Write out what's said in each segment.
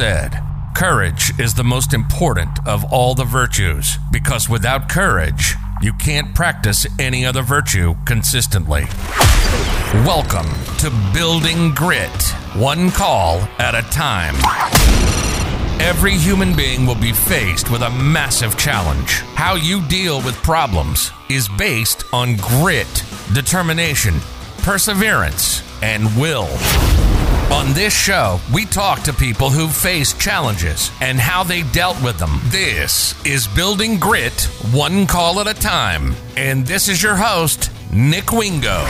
said, Courage is the most important of all the virtues because without courage, you can't practice any other virtue consistently. Welcome to Building Grit, one call at a time. Every human being will be faced with a massive challenge. How you deal with problems is based on grit, determination, perseverance, and will. On this show, we talk to people who face challenges and how they dealt with them. This is Building Grit, one call at a time. And this is your host, Nick Wingo.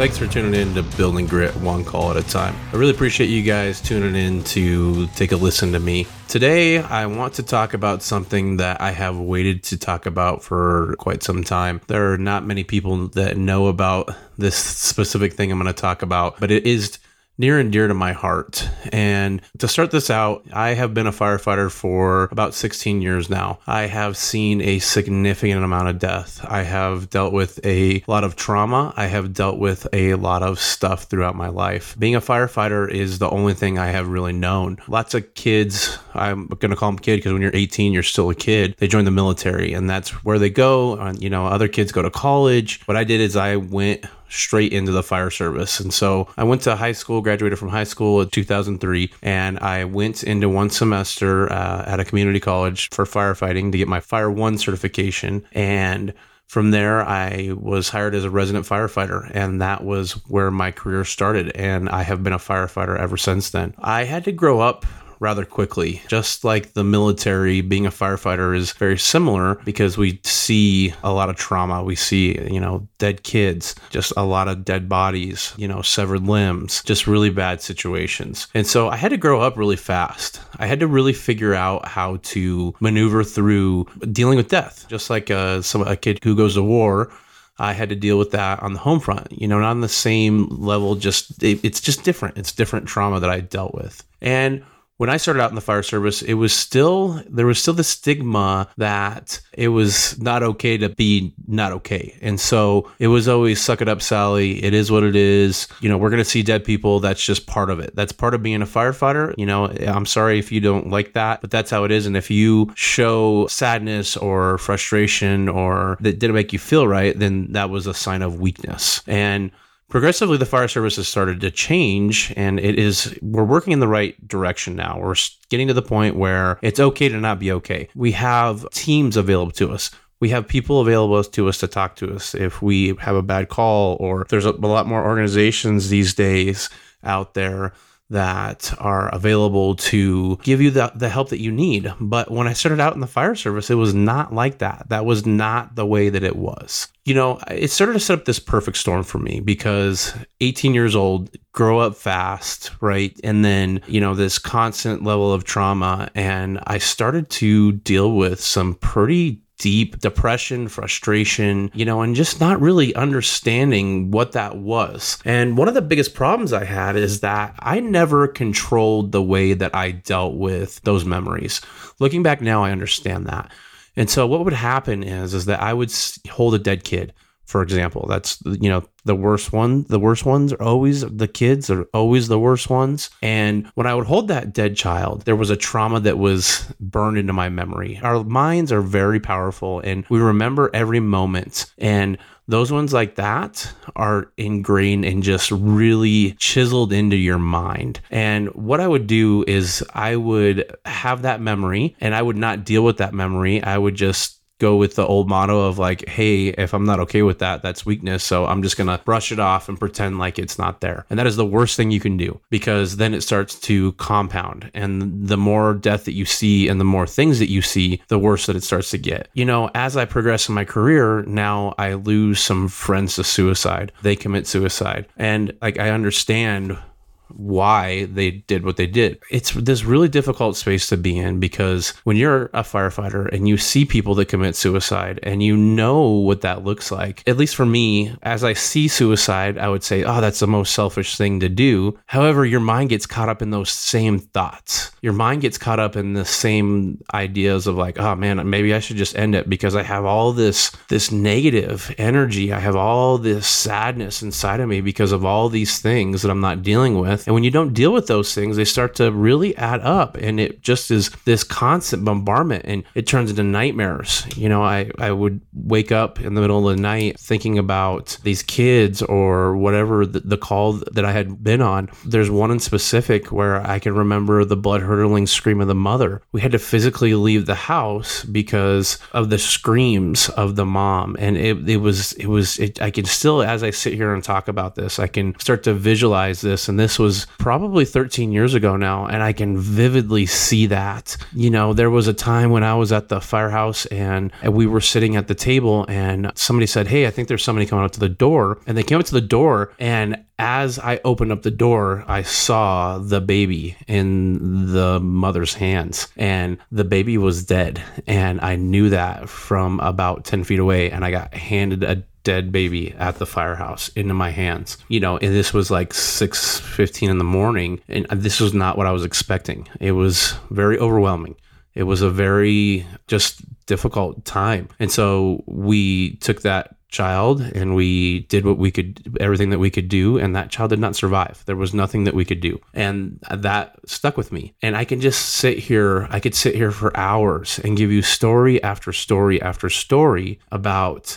Thanks for tuning in to Building Grit one call at a time. I really appreciate you guys tuning in to take a listen to me. Today, I want to talk about something that I have waited to talk about for quite some time. There are not many people that know about this specific thing I'm going to talk about, but it is near and dear to my heart. And to start this out, I have been a firefighter for about 16 years now. I have seen a significant amount of death. I have dealt with a lot of trauma. I have dealt with a lot of stuff throughout my life. Being a firefighter is the only thing I have really known. Lots of kids, I'm going to call them kid because when you're 18, you're still a kid. They join the military and that's where they go. And, you know, other kids go to college. What I did is I went straight into the fire service. And so I went to high school, graduated from high school in 2003, and I went into one semester uh, at a community college for firefighting to get my Fire One certification. And from there, I was hired as a resident firefighter, and that was where my career started. And I have been a firefighter ever since then. I had to grow up rather quickly. Just like the military, being a firefighter is very similar because we see a lot of trauma. We see, you know, dead kids, just a lot of dead bodies, you know, severed limbs, just really bad situations. And so I had to grow up really fast. I had to really figure out how to maneuver through dealing with death, just like uh, some, a kid who goes to war. I had to deal with that on the home front, you know, not on the same level, just it, it's just different. It's different trauma that I dealt with. And when I started out in the fire service, it was still, there was still the stigma that it was not okay to be not okay. And so it was always suck it up, Sally. It is what it is. You know, we're to see dead people. That's just part of it. That's part of being a firefighter. You know, I'm sorry if you don't like that, but that's how it is. And if you show sadness or frustration or that didn't make you feel right, then that was a sign of weakness. And progressively the fire service has started to change and it is we're working in the right direction now. We're getting to the point where it's okay to not be okay. We have teams available to us. We have people available to us to talk to us. If we have a bad call or there's a, lot more organizations these days out there that are available to give you the, the help that you need. But when I started out in the fire service, it was not like that. That was not the way that it was. You know, it started to set up this perfect storm for me because 18 years old, grow up fast, right? And then, you know, this constant level of trauma. And I started to deal with some pretty deep depression, frustration, you know, and just not really understanding what that was. And one of the biggest problems I had is that I never controlled the way that I dealt with those memories. Looking back now, I understand that. And so what would happen is is that I would hold a dead kid for example. That's you know the worst one. The worst ones are always the kids are always the worst ones. And when I would hold that dead child, there was a trauma that was burned into my memory. Our minds are very powerful, and we remember every moment. And those ones like that are ingrained and just really chiseled into your mind. And what I would do is I would have that memory and I would not deal with that memory. I would just go with the old motto of like, hey, if I'm not okay with that, that's weakness. So I'm just going to brush it off and pretend like it's not there. And that is the worst thing you can do because then it starts to compound. And the more death that you see and the more things that you see, the worse that it starts to get. You know, as I progress in my career, now I lose some friends to suicide. They commit suicide. And like, I understand why they did what they did. It's this really difficult space to be in because when you're a firefighter and you see people that commit suicide and you know what that looks like, at least for me, as I see suicide, I would say, oh, that's the most selfish thing to do. However, your mind gets caught up in those same thoughts. Your mind gets caught up in the same ideas of like, oh man, maybe I should just end it because I have all this this negative energy. I have all this sadness inside of me because of all these things that I'm not dealing with with. And when you don't deal with those things, they start to really add up. And it just is this constant bombardment and it turns into nightmares. You know, I, I would wake up in the middle of the night thinking about these kids or whatever the, the call that I had been on. There's one in specific where I can remember the blood hurtling scream of the mother. We had to physically leave the house because of the screams of the mom. And it, it was, it was, it, I can still, as I sit here and talk about this, I can start to visualize this. And this was probably 13 years ago now. And I can vividly see that. You know, there was a time when I was at the firehouse and we were sitting at the table and somebody said, Hey, I think there's somebody coming up to the door. And they came up to the door and as I opened up the door, I saw the baby in the mother's hands, and the baby was dead. And I knew that from about 10 feet away. And I got handed a dead baby at the firehouse into my hands. You know and this was like 6 15 in the morning and this was not what i was expecting. It was very overwhelming. It was a very just difficult time. And so we took that child and we did what we could everything that we could do and that child did not survive. There was nothing that we could do. And that stuck with me. And i can just sit here i could sit here for hours and give you story after story after story about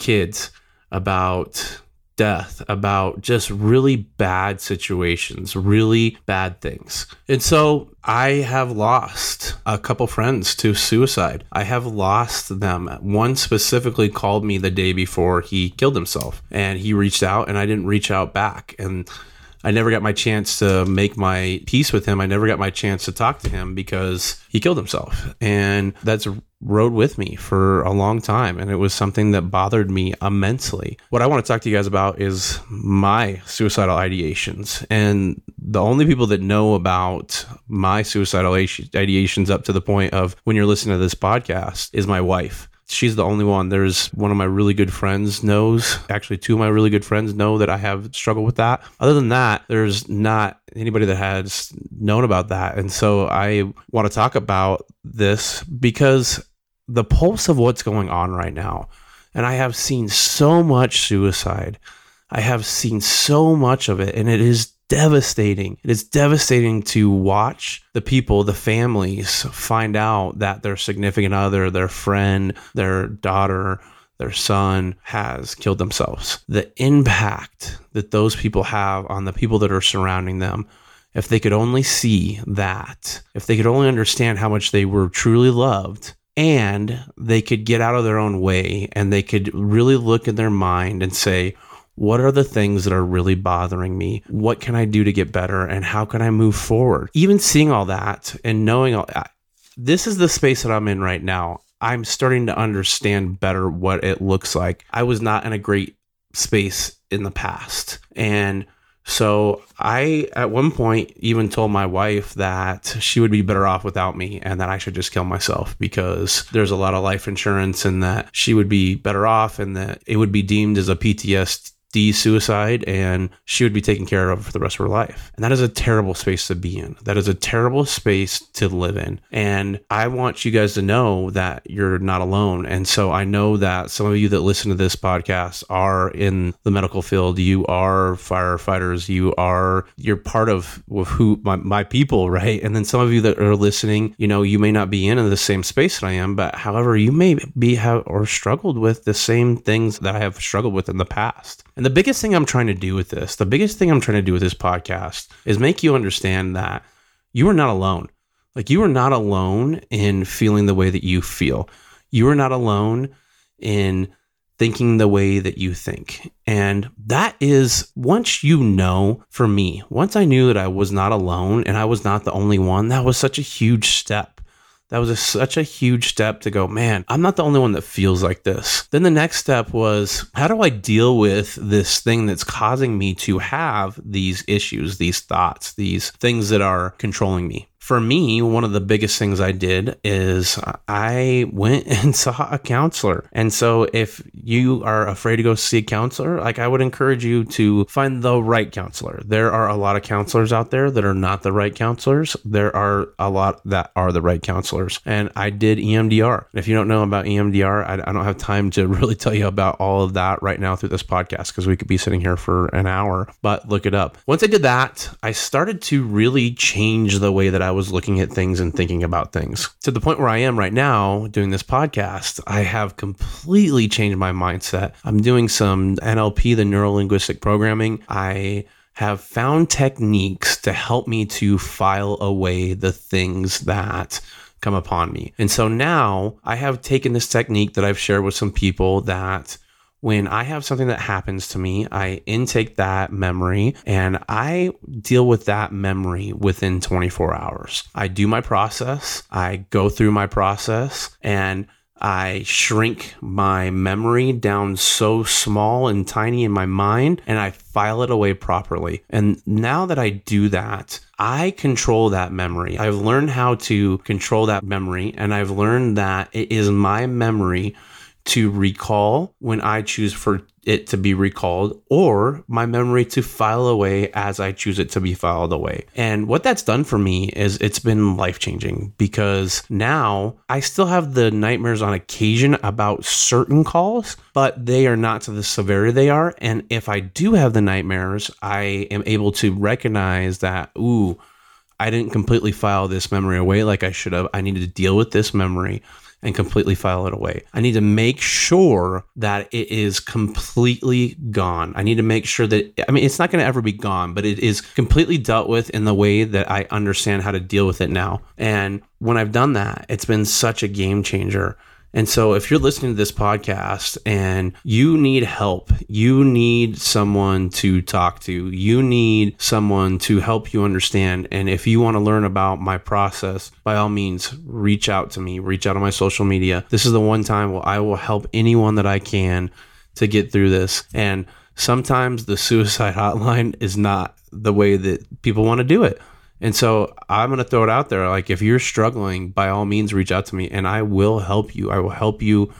kids about death, about just really bad situations, really bad things. And so I have lost a couple friends to suicide. I have lost them. One specifically called me the day before he killed himself and he reached out and I didn't reach out back. And I never got my chance to make my peace with him. I never got my chance to talk to him because he killed himself. And that's rode with me for a long time and it was something that bothered me immensely. What I want to talk to you guys about is my suicidal ideations and the only people that know about my suicidal ideations up to the point of when you're listening to this podcast is my wife she's the only one. There's one of my really good friends knows, actually, two of my really good friends know that I have struggled with that. Other than that, there's not anybody that has known about that. And so I want to talk about this because the pulse of what's going on right now, and I have seen so much suicide. I have seen so much of it, and it is devastating. It is devastating to watch the people, the families, find out that their significant other, their friend, their daughter, their son has killed themselves. The impact that those people have on the people that are surrounding them. If they could only see that, if they could only understand how much they were truly loved, and they could get out of their own way and they could really look in their mind and say, what are the things that are really bothering me? What can I do to get better? And how can I move forward? Even seeing all that and knowing all that, this is the space that I'm in right now. I'm starting to understand better what it looks like. I was not in a great space in the past. And so I, at one point, even told my wife that she would be better off without me and that I should just kill myself because there's a lot of life insurance and that she would be better off and that it would be deemed as a PTSD D suicide and she would be taken care of for the rest of her life. And that is a terrible space to be in. That is a terrible space to live in. And I want you guys to know that you're not alone. And so I know that some of you that listen to this podcast are in the medical field. You are firefighters. You are, you're part of, who my, my people, right? And then some of you that are listening, you know, you may not be in the same space that I am, but however, you may be have or struggled with the same things that I have struggled with in the past. And the biggest thing I'm trying to do with this, the biggest thing I'm trying to do with this podcast is make you understand that you are not alone. Like you are not alone in feeling the way that you feel. You are not alone in thinking the way that you think. And that is once you know for me, once I knew that I was not alone and I was not the only one, that was such a huge step that was a, such a huge step to go, man, I'm not the only one that feels like this. Then the next step was, how do I deal with this thing that's causing me to have these issues, these thoughts, these things that are controlling me? For me, one of the biggest things I did is I went and saw a counselor. And so if you are afraid to go see a counselor, like I would encourage you to find the right counselor. There are a lot of counselors out there that are not the right counselors. There are a lot that are the right counselors. And I did EMDR. if you don't know about EMDR, I, I don't have time to really tell you about all of that right now through this podcast because we could be sitting here for an hour, but look it up. Once I did that, I started to really change the way that I was looking at things and thinking about things to the point where I am right now doing this podcast. I have completely changed my mindset. I'm doing some NLP, the neuro linguistic programming. I have found techniques to help me to file away the things that come upon me. And so now I have taken this technique that I've shared with some people that when I have something that happens to me, I intake that memory and I deal with that memory within 24 hours. I do my process, I go through my process, and I shrink my memory down so small and tiny in my mind and I file it away properly. And now that I do that, I control that memory. I've learned how to control that memory and I've learned that it is my memory to recall when I choose for it to be recalled or my memory to file away as I choose it to be filed away. And what that's done for me is it's been life changing because now I still have the nightmares on occasion about certain calls, but they are not to the severity they are. And if I do have the nightmares, I am able to recognize that, ooh, I didn't completely file this memory away like I should have. I needed to deal with this memory and completely file it away. I need to make sure that it is completely gone. I need to make sure that, I mean, it's not going to ever be gone, but it is completely dealt with in the way that I understand how to deal with it now. And when I've done that, it's been such a game changer. And so, if you're listening to this podcast and you need help, you need someone to talk to, you need someone to help you understand. And if you want to learn about my process, by all means, reach out to me, reach out on my social media. This is the one time where I will help anyone that I can to get through this. And sometimes the suicide hotline is not the way that people want to do it. And so I'm going to throw it out there. Like, if you're struggling, by all means, reach out to me and I will help you. I will help you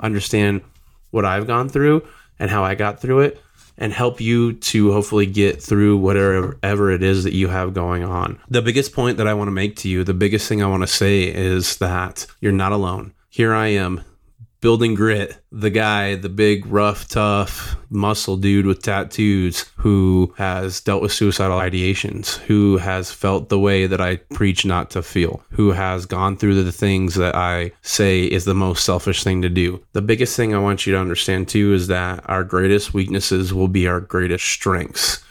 understand what I've gone through and how I got through it and help you to hopefully get through whatever ever it is that you have going on. The biggest point that I want to make to you, the biggest thing I want to say is that you're not alone. Here I am building grit, the guy, the big, rough, tough, muscle dude with tattoos who has dealt with suicidal ideations, who has felt the way that I preach not to feel, who has gone through the things that I say is the most selfish thing to do. The biggest thing I want you to understand too is that our greatest weaknesses will be our greatest strengths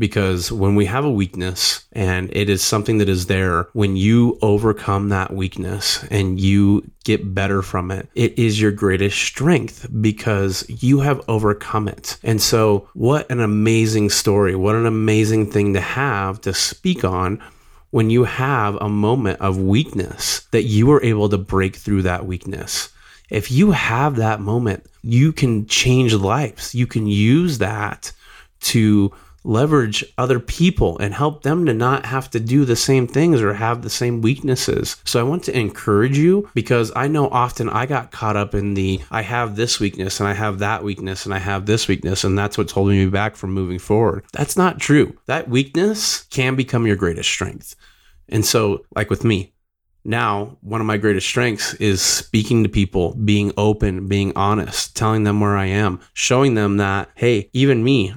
because when we have a weakness and it is something that is there, when you overcome that weakness and you get better from it, it is your greatest strength because you have overcome it. And so, what an amazing story! What an amazing thing to have to speak on when you have a moment of weakness that you were able to break through that weakness. If you have that moment, you can change lives. You can use that to leverage other people and help them to not have to do the same things or have the same weaknesses. So I want to encourage you because I know often I got caught up in the I have this weakness and I have that weakness and I have this weakness and that's what's holding me back from moving forward. That's not true. That weakness can become your greatest strength. And so like with me, now one of my greatest strengths is speaking to people being open being honest telling them where i am showing them that hey even me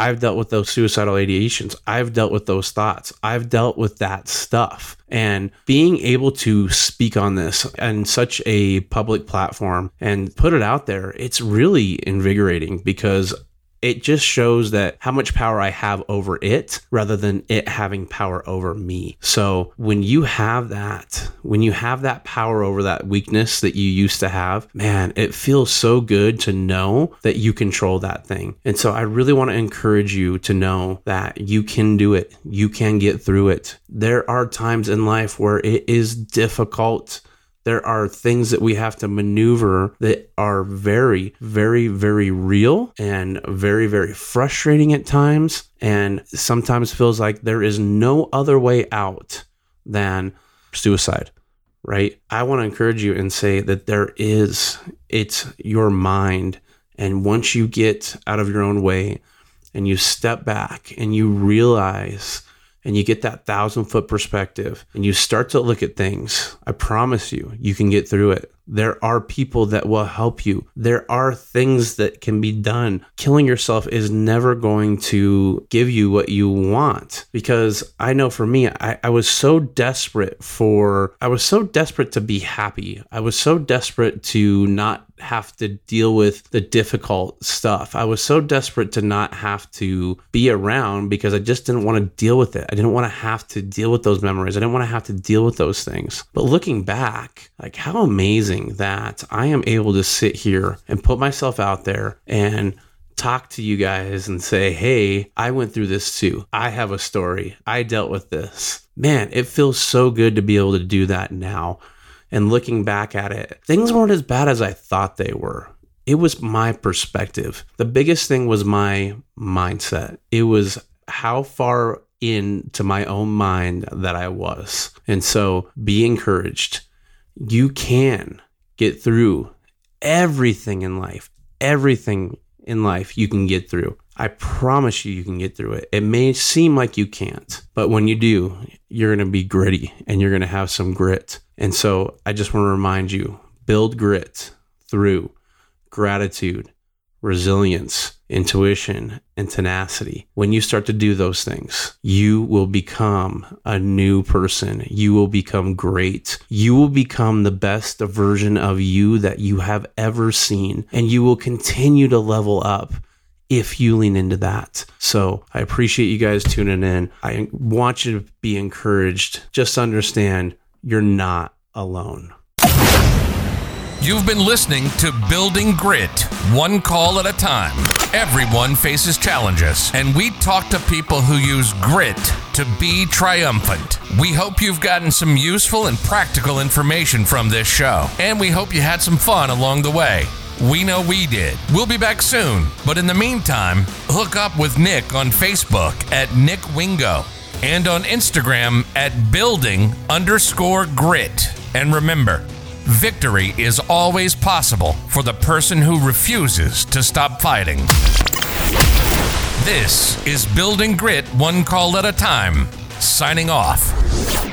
I've dealt with those suicidal ideations. I've dealt with those thoughts. I've dealt with that stuff. And being able to speak on this on such a public platform and put it out there, it's really invigorating because it just shows that how much power I have over it rather than it having power over me. So when you have that, when you have that power over that weakness that you used to have, man, it feels so good to know that you control that thing. And so I really want to encourage you to know that you can do it. You can get through it. There are times in life where it is difficult there are things that we have to maneuver that are very, very, very real and very, very frustrating at times. And sometimes feels like there is no other way out than suicide, right? I want to encourage you and say that there is, it's your mind. And once you get out of your own way and you step back and you realize and you get that thousand foot perspective and you start to look at things, I promise you, you can get through it. There are people that will help you. There are things that can be done. Killing yourself is never going to give you what you want because I know for me, I, I was so desperate for, I was so desperate to be happy. I was so desperate to not have to deal with the difficult stuff. I was so desperate to not have to be around because I just didn't want to deal with it. I didn't want to have to deal with those memories. I didn't want to have to deal with those things. But looking back, like how amazing that I am able to sit here and put myself out there and talk to you guys and say, hey, I went through this too. I have a story. I dealt with this. Man, it feels so good to be able to do that now. And looking back at it, things weren't as bad as I thought they were. It was my perspective. The biggest thing was my mindset. It was how far into my own mind that I was. And so be encouraged. You can get through everything in life, everything in life you can get through. I promise you, you can get through it. It may seem like you can't, but when you do, you're going to be gritty and you're going to have some grit. And so I just want to remind you build grit through gratitude, resilience, intuition, and tenacity. When you start to do those things, you will become a new person. You will become great. You will become the best version of you that you have ever seen, and you will continue to level up if you lean into that. So I appreciate you guys tuning in. I want you to be encouraged. Just understand you're not alone. You've been listening to Building Grit, one call at a time. Everyone faces challenges, and we talk to people who use grit to be triumphant. We hope you've gotten some useful and practical information from this show, and we hope you had some fun along the way. We know we did. We'll be back soon, but in the meantime, hook up with Nick on Facebook at Nick Wingo and on Instagram at building underscore grit. And remember, Victory is always possible for the person who refuses to stop fighting. This is Building Grit One Call at a Time, signing off.